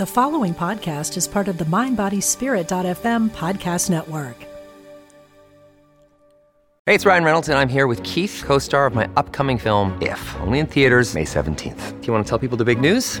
The following podcast is part of the MindBodySpirit.fm podcast network. Hey, it's Ryan Reynolds, and I'm here with Keith, co star of my upcoming film, If, only in theaters, May 17th. Do you want to tell people the big news?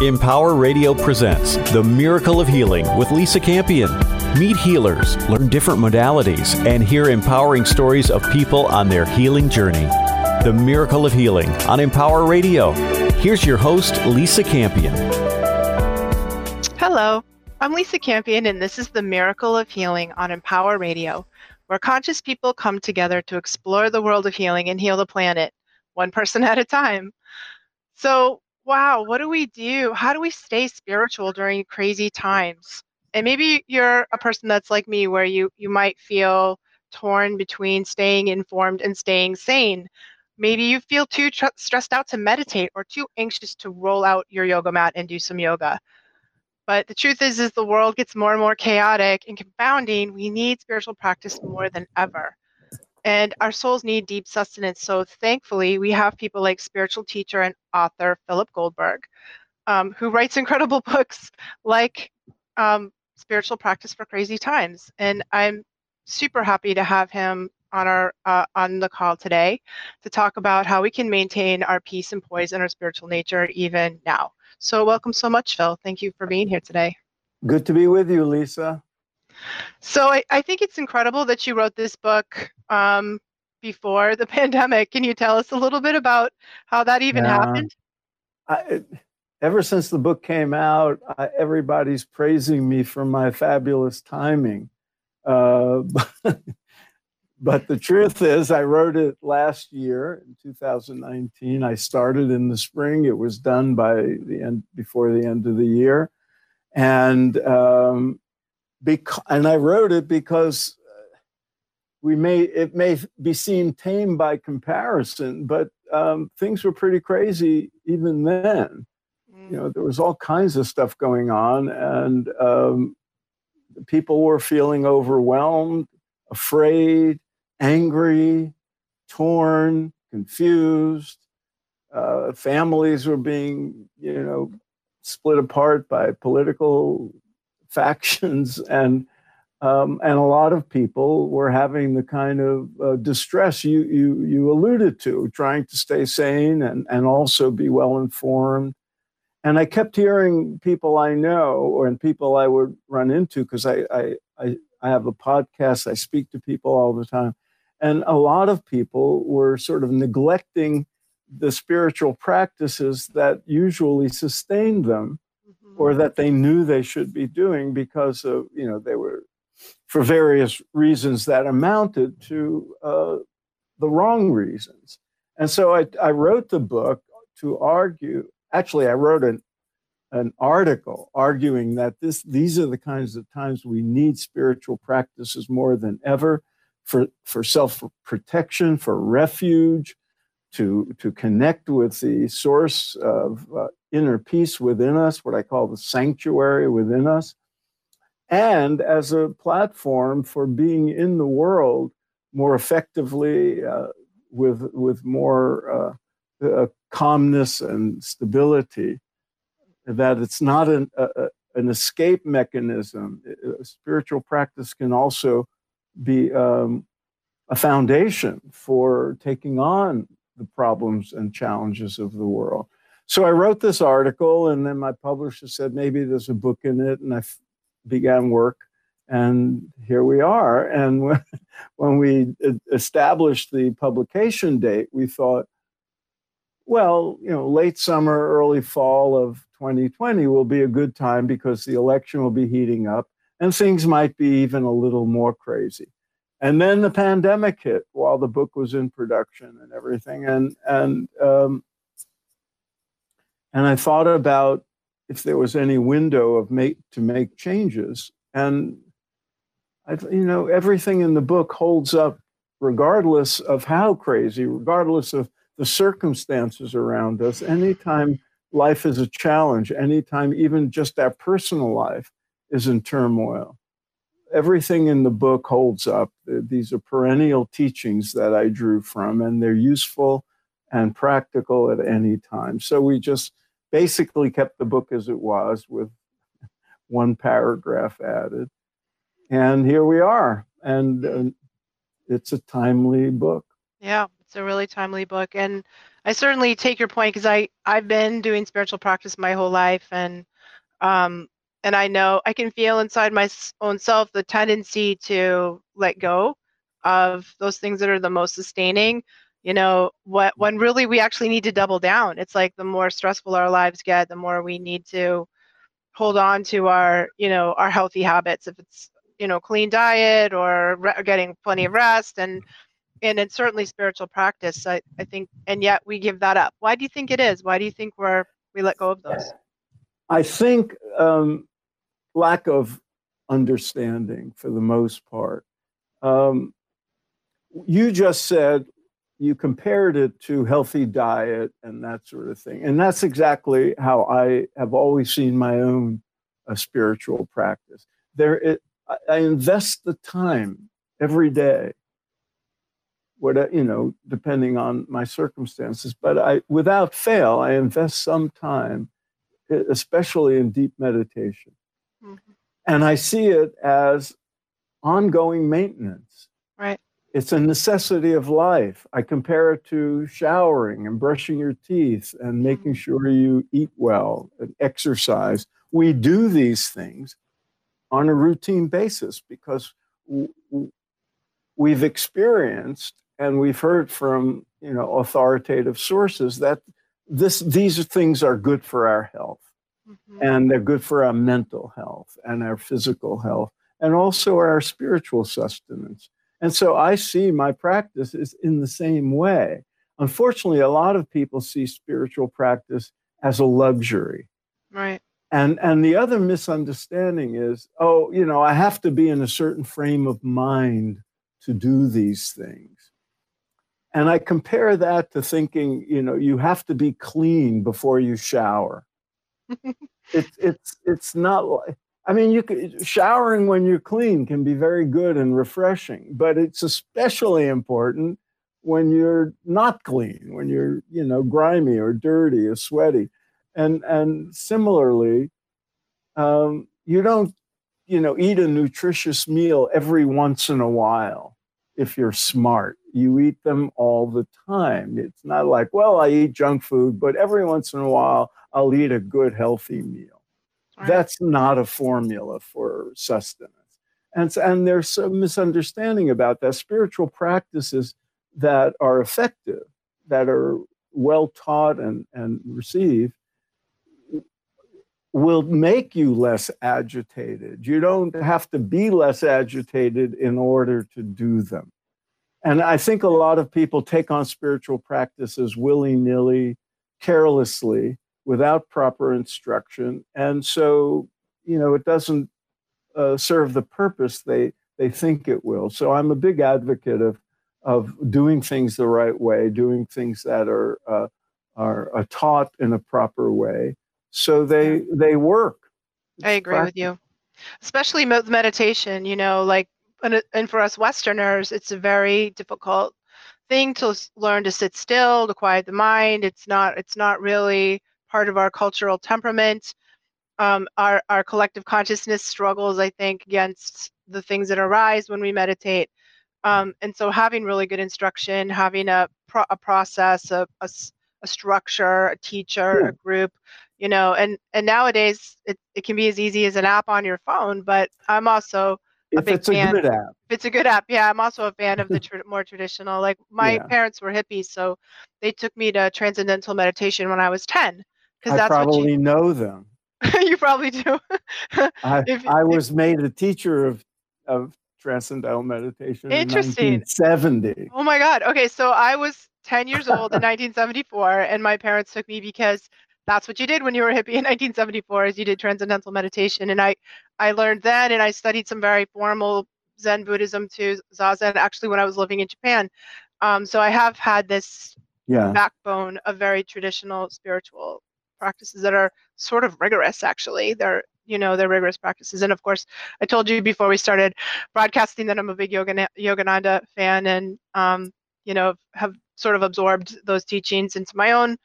Empower Radio presents The Miracle of Healing with Lisa Campion. Meet healers, learn different modalities, and hear empowering stories of people on their healing journey. The Miracle of Healing on Empower Radio. Here's your host, Lisa Campion. Hello, I'm Lisa Campion, and this is The Miracle of Healing on Empower Radio, where conscious people come together to explore the world of healing and heal the planet, one person at a time. So, wow, what do we do? How do we stay spiritual during crazy times? And maybe you're a person that's like me where you you might feel torn between staying informed and staying sane. Maybe you feel too tr- stressed out to meditate or too anxious to roll out your yoga mat and do some yoga. But the truth is is the world gets more and more chaotic and confounding. We need spiritual practice more than ever and our souls need deep sustenance. So thankfully, we have people like spiritual teacher and author Philip Goldberg, um, who writes incredible books like um, Spiritual Practice for Crazy Times. And I'm super happy to have him on our uh, on the call today to talk about how we can maintain our peace and poise in our spiritual nature even now. So welcome so much, Phil. Thank you for being here today. Good to be with you, Lisa. So I, I think it's incredible that you wrote this book um, before the pandemic. Can you tell us a little bit about how that even yeah. happened? I, ever since the book came out, I, everybody's praising me for my fabulous timing. Uh, but, but the truth is, I wrote it last year in 2019. I started in the spring. It was done by the end before the end of the year, and um, and I wrote it because uh, we may it may be seen tame by comparison, but um, things were pretty crazy even then. Mm. You know, there was all kinds of stuff going on, and um, people were feeling overwhelmed, afraid, angry, torn, confused. Uh, families were being, you know, split apart by political factions and um, and a lot of people were having the kind of uh, distress you, you you alluded to, trying to stay sane and and also be well informed. And I kept hearing people I know and people I would run into because I, I I I have a podcast. I speak to people all the time, and a lot of people were sort of neglecting the spiritual practices that usually sustained them or that they knew they should be doing because of you know they were for various reasons that amounted to uh, the wrong reasons. And so I, I wrote the book to argue actually i wrote an, an article arguing that this these are the kinds of times we need spiritual practices more than ever for for self protection for refuge to to connect with the source of uh, inner peace within us, what I call the sanctuary within us, and as a platform for being in the world more effectively, uh, with with more uh, uh, calmness and stability. That it's not an an escape mechanism. Spiritual practice can also be um, a foundation for taking on the problems and challenges of the world. So I wrote this article, and then my publisher said maybe there's a book in it, and I f- began work. And here we are. And when we uh, established the publication date, we thought, well, you know, late summer, early fall of 2020 will be a good time because the election will be heating up and things might be even a little more crazy. And then the pandemic hit while the book was in production and everything. And and um, and I thought about if there was any window of make to make changes. And I, you know, everything in the book holds up regardless of how crazy, regardless of the circumstances around us. Anytime life is a challenge, anytime even just our personal life is in turmoil, everything in the book holds up. These are perennial teachings that I drew from, and they're useful and practical at any time. So we just basically kept the book as it was with one paragraph added. And here we are. And uh, it's a timely book. Yeah, it's a really timely book. And I certainly take your point because I I've been doing spiritual practice my whole life and um and I know I can feel inside my own self the tendency to let go of those things that are the most sustaining you know what when really we actually need to double down. It's like the more stressful our lives get the more we need to hold on to our you know our healthy habits. If it's you know clean diet or re- getting plenty of rest and and it's certainly spiritual practice I, I think and yet we give that up. Why do you think it is? Why do you think we're we let go of those? I think um, lack of understanding for the most part. Um, you just said you compared it to healthy diet and that sort of thing. And that's exactly how i have always seen my own uh, spiritual practice. There it, I invest the time every day what you know depending on my circumstances. But i without fail i invest some time especially in deep meditation mm-hmm. and i see it as ongoing maintenance. Right. It's a necessity of life. I compare it to showering and brushing your teeth and making mm-hmm. sure you eat well and exercise. We do these things on a routine basis because we've experienced and we've heard from you know authoritative sources that this these things are good for our health mm-hmm. and they're good for our mental health and our physical health and also our spiritual sustenance. And so i see my practice is in the same way. Unfortunately a lot of people see spiritual practice as a luxury. Right. And and the other misunderstanding is oh you know i have to be in a certain frame of mind to do these things. And i compare that to thinking you know you have to be clean before you shower it's it's it's not like i mean you could showering when you're clean can be very good and refreshing but it's especially important when you're not clean when you're you know grimy or dirty or sweaty. And and similarly um, you don't you know eat a nutritious meal every once in a while if you're smart. You eat them all the time. It's not like well i eat junk food but every once in a while i'll eat a good healthy meal right. that's not a formula for sustenance and, and there's some misunderstanding about that spiritual practices that are effective that are well taught and, and received will make you less agitated. You don't have to be less agitated in order to do them. And I think a lot of people take on spiritual practices willy nilly, carelessly, without proper instruction. And so, you know, it doesn't uh, serve the purpose they, they think it will. So I'm a big advocate of, of doing things the right way, doing things that are, uh, are, are taught in a proper way. So they they work. I agree with you. Especially meditation you know like and, and for us westerners it's a very difficult thing to learn to sit still to quiet the mind. It's not it's not really part of our cultural temperament um, our our collective consciousness struggles i think against the things that arise when we meditate um, and so having really good instruction having a, pro- a process a, a, a structure a teacher yeah. a group you know and and nowadays it, it can be as easy as an app on your phone but i'm also a if big it's a good app. If it's a good app, yeah, I'm also a fan of the tr- more traditional. Like my Yeah. parents were hippies, so they took me to transcendental meditation when I was 10 because I that's probably you know them. you probably do. I, If- I if- was made a teacher of, of transcendental meditation Interesting. in 1970. Oh my God. Okay, so I was 10 years old in 1974, and my parents took me because that's what you did when you were a hippie in 1974, is you did transcendental meditation. And I, I learned then, and I studied some very formal Zen Buddhism too, Zazen, actually when I was living in Japan. Um, so I have had this Yeah. backbone of very traditional spiritual practices that are sort of rigorous actually. They're you know they're rigorous practices. And of course i told you before we started broadcasting that i'm a big Yoga, yogananda fan and um, you know have sort of absorbed those teachings into my own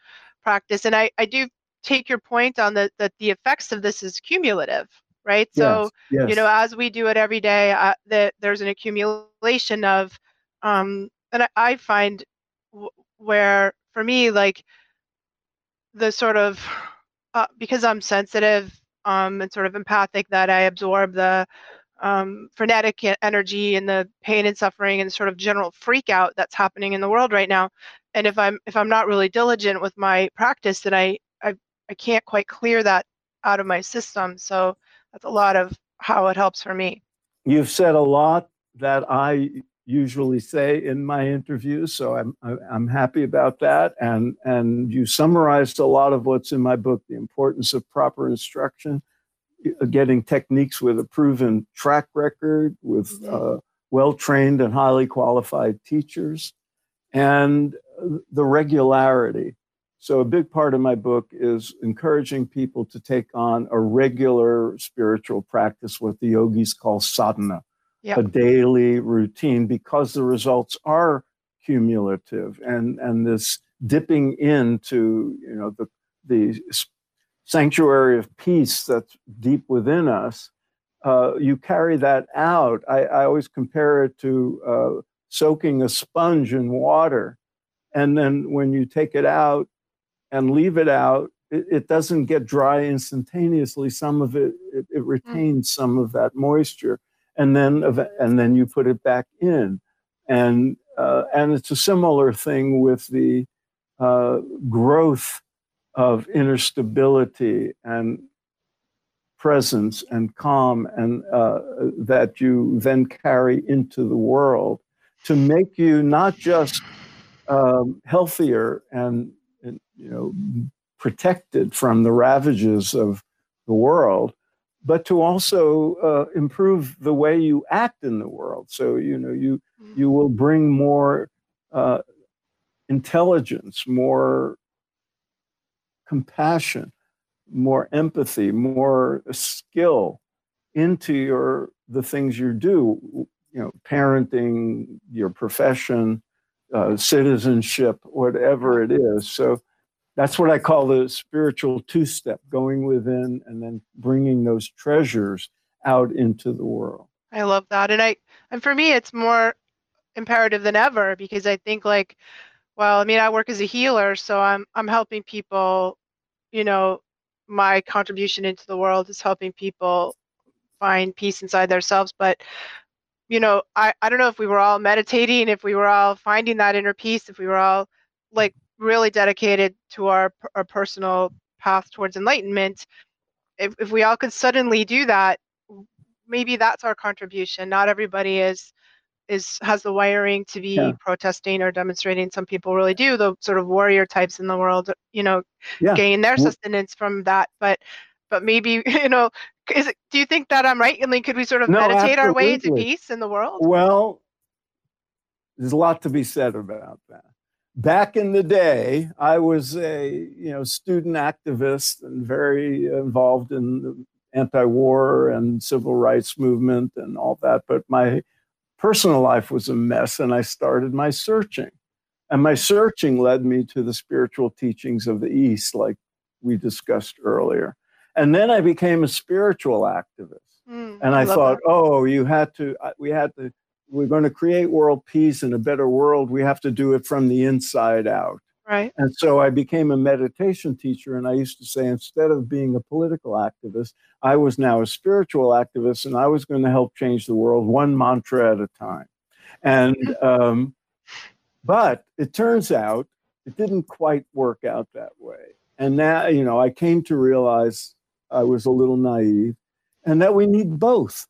practice. And i i do take your point on the that the effects of this is cumulative right? So yes, yes. you know as we do it every day uh, that there's an accumulation of um and i, I find w- where for me like the sort of uh, because i'm sensitive um and sort of empathic that i absorb the um, frenetic energy and the pain and suffering and sort of general freak out that's happening in the world right now. And if i'm if i'm not really diligent with my practice then i i, I can't quite clear that out of my system. So that's a lot of how it helps for me. You've said a lot that I usually say in my interviews, so I'm I'm happy about that. And and you summarized a lot of what's in my book: the importance of proper instruction, uh, getting techniques with a proven track record, with uh, well-trained and highly qualified teachers, and the regularity. So a big part of my book is encouraging people to take on a regular spiritual practice, what the yogis call sadhana, Yep. a daily routine, because the results are cumulative, and and this dipping into you know the the sanctuary of peace that's deep within us. Uh, you carry that out. I, I always compare it to uh, soaking a sponge in water, and then when you take it out and leave it out, it, it doesn't get dry instantaneously. Some of it, it, it retains some of that moisture, and then and then you put it back in, and uh, and it's a similar thing with the uh, growth of inner stability and presence and calm, and uh, that you then carry into the world to make you not just um, healthier and, and you know protected from the ravages of the world, but to also uh, improve the way you act in the world. So you know you you will bring more uh, intelligence, more compassion, more empathy, more skill into your the things you do. You know, parenting, your profession, uh, citizenship, whatever it is. So that's what I call the spiritual two step going within and then bringing those treasures out into the world. I love that. And I and for me it's more imperative than ever because I think like well, I mean I work as a healer, so I'm I'm helping people, you know, my contribution into the world is helping people find peace inside themselves, but you know, I I don't know if we were all meditating, if we were all finding that inner peace, if we were all like really dedicated to our our personal path towards enlightenment, if if we all could suddenly do that, maybe that's our contribution. Not everybody is is has the wiring to be Yeah. protesting or demonstrating. Some people really do. The sort of warrior types in the world, you know, Yeah. gain their sustenance from that. But but maybe you know, is it, do you think that I'm right? I mean, could we sort of No, meditate our way to peace in the world? Well, there's a lot to be said about that. Back in the day, I was a you know student activist and very involved in the anti-war and civil rights movement and all that. But my personal life was a mess, and I started my searching. And my searching led me to the spiritual teachings of the East, like we discussed earlier. And then I became a spiritual activist. Mm, And I, love thought, that. oh, you had to, we had to, we're going to create world peace and a better world. We have to do it from the inside out. Right. And so I became a meditation teacher. And I used to say, instead of being a political activist, I was now a spiritual activist and I was going to help change the world one mantra at a time. And, um, but it turns out it didn't quite work out that way. And now, you know, I came to realize I was a little naive and that we need both.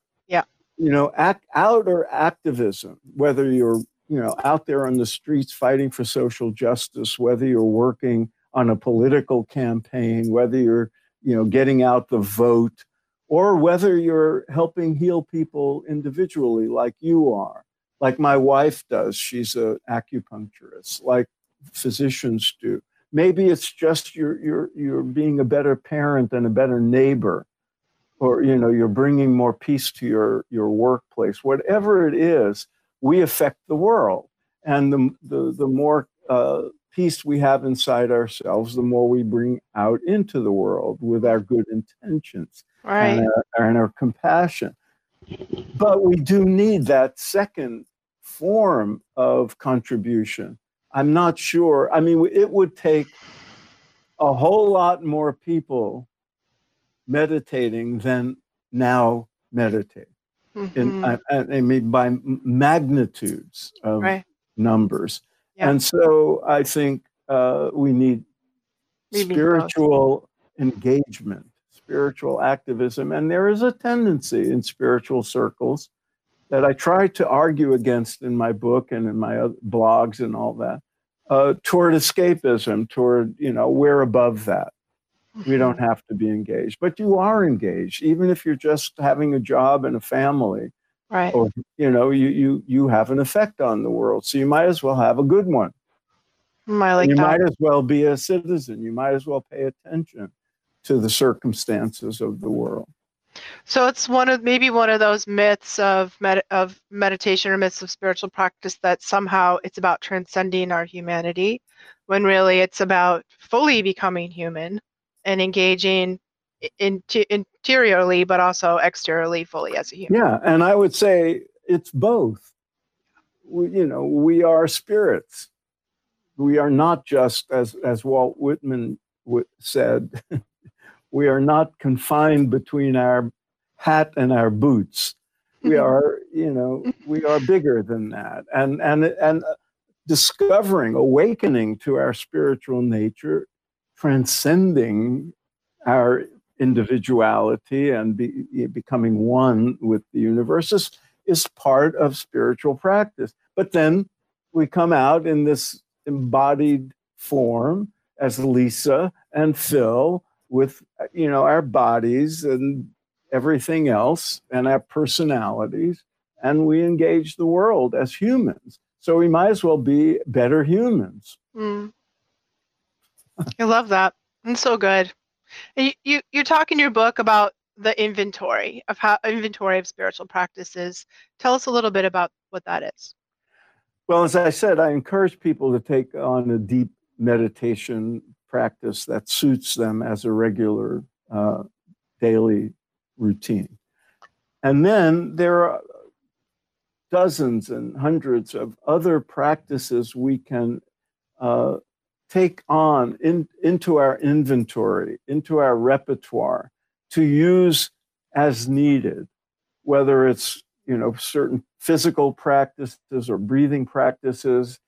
You know, act, outer activism, whether you're you know out there on the streets fighting for social justice whether you're working on a political campaign whether you're you know getting out the vote or whether you're helping heal people individually like you are. Like my wife does she's an acupuncturist like physicians do. Maybe it's just you're you're you're being a better parent and a better neighbor or you know you're bringing more peace to your your workplace whatever it is we affect the world. And the, the, the more uh, peace we have inside ourselves, the more we bring out into the world with our good intentions right. and, our, and our compassion. But we do need that second form of contribution. I'm not sure. I mean, it would take a whole lot more people meditating than now meditate Mm-hmm. in, I, I mean, by magnitudes of right. numbers. Yeah. And so I think uh, we need We need both. spiritual engagement, spiritual activism. And there is a tendency in spiritual circles that I try to argue against in my book and in my other blogs and all that uh, toward escapism, toward, you know, we're above that. We don't Mm-hmm. have to be engaged, but you are engaged, even if you're just having a job and a family Right. or you know you you you have an effect on the world so you might as well have a good one I like you that. might as well be a citizen you might as well pay attention to the circumstances of the world So it's one of maybe one of those myths of med- of meditation or myths of spiritual practice that somehow it's about transcending our humanity, when really it's about fully becoming human and engaging in- interiorly, but also exteriorly fully as a human. yeah and i would say it's both. We, you know we are spirits. We are not just as as walt whitman w- said we are not confined between our hat and our boots. We mm-hmm. are you know we are bigger than that. And and and uh, discovering awakening to our spiritual nature transcending our individuality and be, becoming one with the universe is, is part of spiritual practice. But then we come out in this embodied form as lisa and phil with you know our bodies and everything else and our personalities and we engage the world as humans. So we might as well be better humans. Mm. I love that. It's so good. You, you you talk in your book about the inventory of how inventory of spiritual practices. Tell us a little bit about what that is. Well, as I said, I encourage people to take on a deep meditation practice that suits them as a regular uh, daily routine. And then there are dozens and hundreds of other practices we can uh, take on in, into our inventory, into our repertoire to use as needed, whether it's you know certain physical practices or breathing practices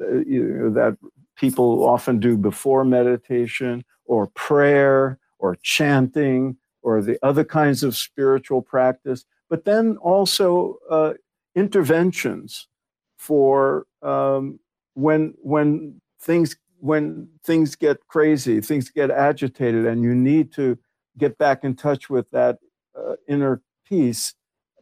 uh, you know, that people often do before meditation, or prayer, or chanting, or the other kinds of spiritual practice, but then also uh, interventions for um, when when things when things get crazy, things get agitated, and you need to get back in touch with that uh, inner peace,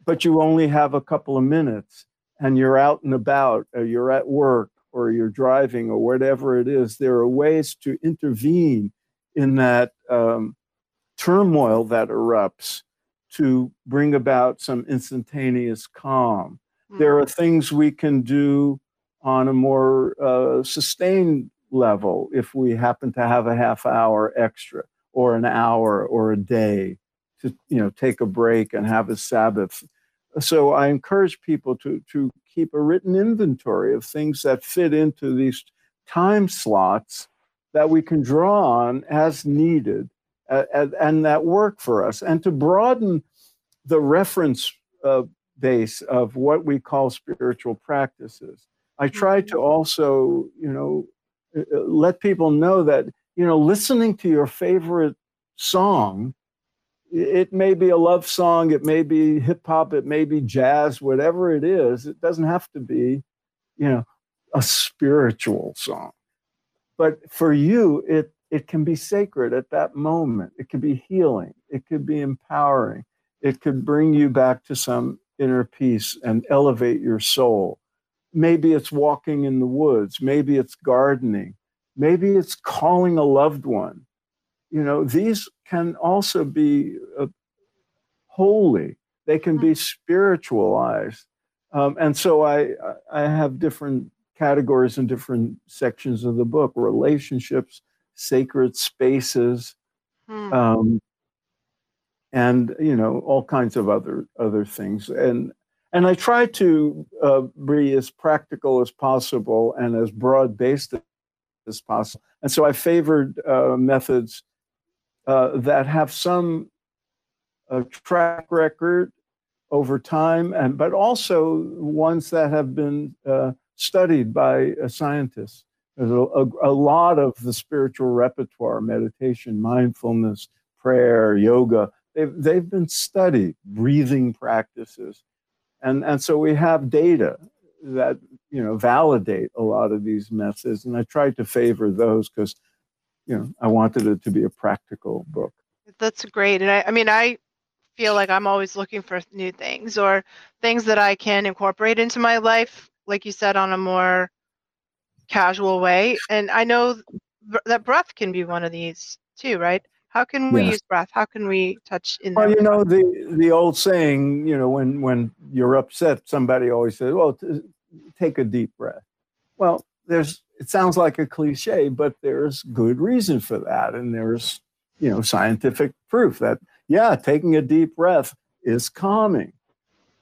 but you only have a couple of minutes and you're out and about, or you're at work, or you're driving, or whatever it is. There are ways to intervene in that um, turmoil that erupts to bring about some instantaneous calm. There are things we can do on a more uh, sustained level if we happen to have a half hour extra or an hour or a day to you know take a break and have a sabbath so i encourage people to to keep a written inventory of things that fit into these time slots that we can draw on as needed uh, and, that work for us, and to broaden the reference uh, base of what we call spiritual practices. I try to mm-hmm. also, you know, Uh, let people know that, you know, listening to your favorite song, it may be a love song, it may be hip hop, it may be jazz, whatever it is, it doesn't have to be, you know, a spiritual song. But for you, it it can be sacred at that moment. It can be healing. It could be empowering. It could bring you back to some inner peace and elevate your soul. Maybe it's walking in the woods. Maybe it's gardening. Maybe it's calling a loved one. You know, these can also be uh, holy. They can be spiritualized. Um, and so I, I have different categories and different sections of the book relationships, sacred spaces, hmm. um, and you know all kinds of other other things. And and I try to uh, be as practical as possible and as broad based as possible. And so I favored uh, methods uh, that have some uh, track record over time, and but also ones that have been uh, studied by scientists. There's a, a, a, lot of the spiritual repertoire, meditation, mindfulness, prayer, yoga, they've, they've been studied, breathing practices. And, and so we have data that you know validate a lot of these methods. And i tried to favor those because you know i wanted it to be a practical book. That's great. And I, I mean i feel like i'm always looking for new things or things that i can incorporate into my life like you said on a more casual way. And i know that breath can be one of these too right how can we yes. use breath? How can we touch in? Well, you know the the old saying. You know, when when you're upset, somebody always says, "Well, t- take a deep breath." Well, there's it sounds like a cliche, but there's good reason for that, and there's you know scientific proof that yeah, taking a deep breath is calming,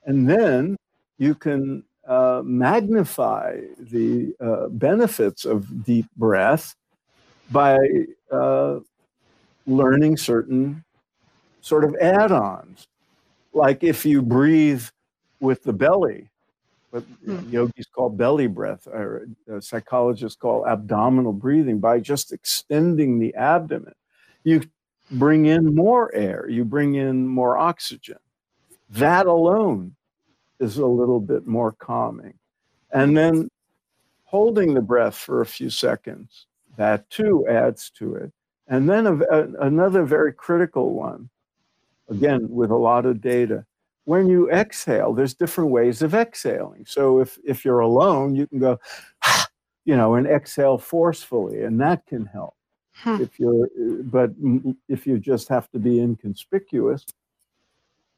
and then you can uh, magnify the uh, benefits of deep breath by uh, learning certain sort of add ons. Like if you breathe with the belly, what hmm. yogis call belly breath, or psychologists call abdominal breathing, by just extending the abdomen, you bring in more air, you bring in more oxygen. That alone is a little bit more calming. And then holding the breath for a few seconds, that too adds to it. And then a, a, another very critical one, again, with a lot of data. When you exhale, there's different ways of exhaling. So if, if you're alone, you can go, you know, and exhale forcefully, and that can help. Hmm. If you're, but if you just have to be inconspicuous,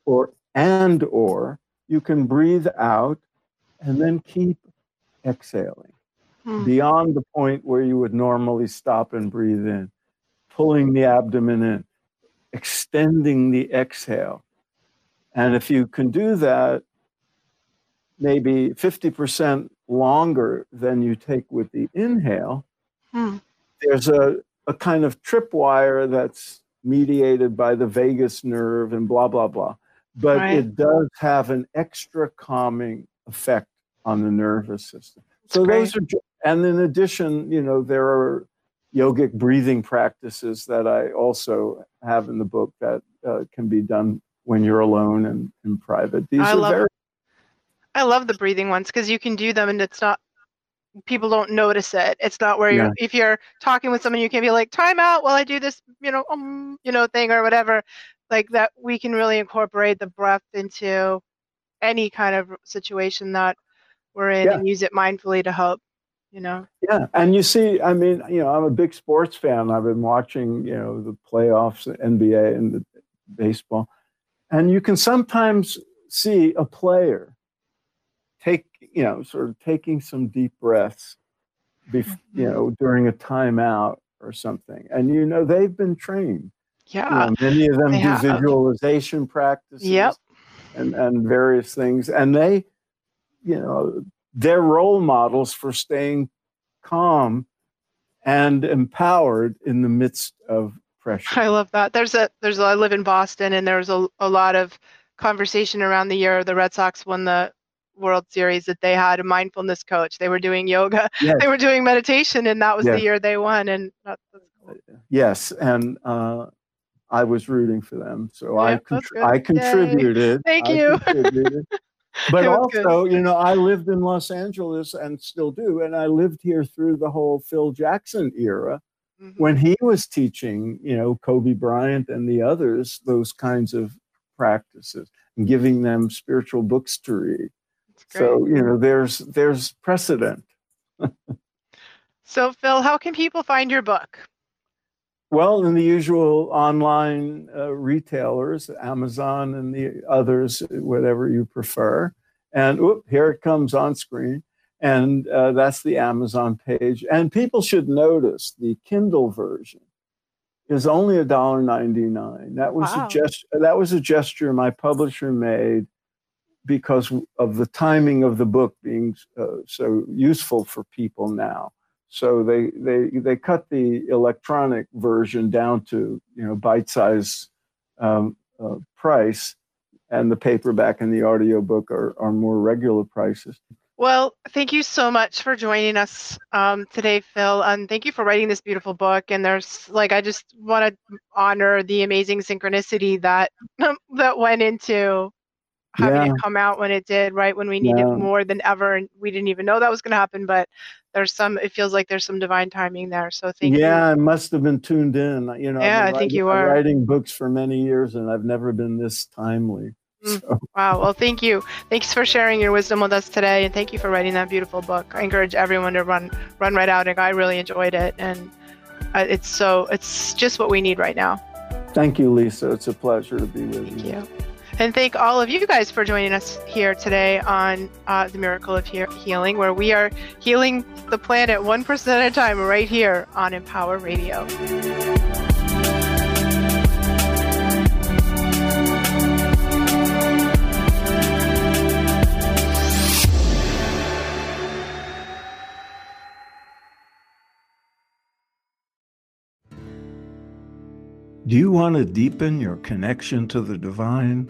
or and or you can breathe out and then keep exhaling hmm. beyond the point where you would normally stop and breathe in pulling the abdomen in, extending the exhale. And if you can do that, maybe 50% longer than you take with the inhale, hmm. there's a, a kind of tripwire that's mediated by the vagus nerve and blah, blah, blah. But right. it does have an extra calming effect on the nervous system. That's so great. those are, and in addition, you know, there are yogic breathing practices that I also have in the book that uh, can be done when you're alone and in private. These I are love, very. I love the breathing ones because you can do them and it's not people don't notice it. It's not where you're if you're talking with someone you can be like time out while I do this you know um you know thing or whatever like that we can really incorporate the breath into any kind of situation that we're in yeah. and use it mindfully to help you know? Yeah and you see i mean you know i'm a big sports fan. I've been watching you know the playoffs the nba and the baseball. And you can sometimes see a player take you know sort of taking some deep breaths bef- you mm-hmm. know during a timeout or something. And you know they've been trained. Yeah. you know, many of them do visualization practices yep. and and various things. And they you know they're role models for staying calm and empowered in the midst of pressure. I love that. There's a there's a, I live in Boston and there's a, a lot of conversation around the year the Red Sox won the World Series that they had a mindfulness coach. They were doing yoga, yes. they were doing meditation, and that was yes. the year they won. And that's, cool. yes, and uh, I was rooting for them, so yeah, I contr- I contributed. Yay. Thank you. but also, good. you know, I lived in Los Angeles and still do, and I lived here through the whole Phil Jackson era. Mm-hmm. When he was teaching, you know, Kobe Bryant and the others, those kinds of practices and giving them spiritual books to read. So, you know, there's there's precedent. so, Phil, how can people find your book? Well, in the usual online uh, retailers, Amazon and the others, whatever you prefer. And whoop, here it comes on screen. And uh, that's the Amazon page. And people should notice the Kindle version is only $1.99. That was wow. a gest- that was a gesture my publisher made because of the timing of the book being uh, so useful for people now. So they they they cut the electronic version down to you know bite size um, uh, price, and the paperback and the audiobook are are more regular prices. Well, thank you so much for joining us um, today, Phil, and thank you for writing this beautiful book. And there's like I just want to honor the amazing synchronicity that that went into having yeah. it come out when it did, right when we needed yeah. more than ever, and we didn't even know that was going to happen. But there's some. It feels like there's some divine timing there. So thank yeah, you. Yeah, I must have been tuned in. You know, yeah, I think you are writing books for many years, and I've never been this timely. Mm. So. Wow. Well, thank you. Thanks for sharing your wisdom with us today, and thank you for writing that beautiful book. I encourage everyone to run run right out. And I really enjoyed it, and uh, it's so it's just what we need right now. Thank you, Lisa. It's a pleasure to be with thank you. you. And thank all of you guys for joining us here today on uh, The Miracle of he- Healing, where we are healing the planet 1% at a time right here on Empower Radio. Do you want to deepen your connection to the divine?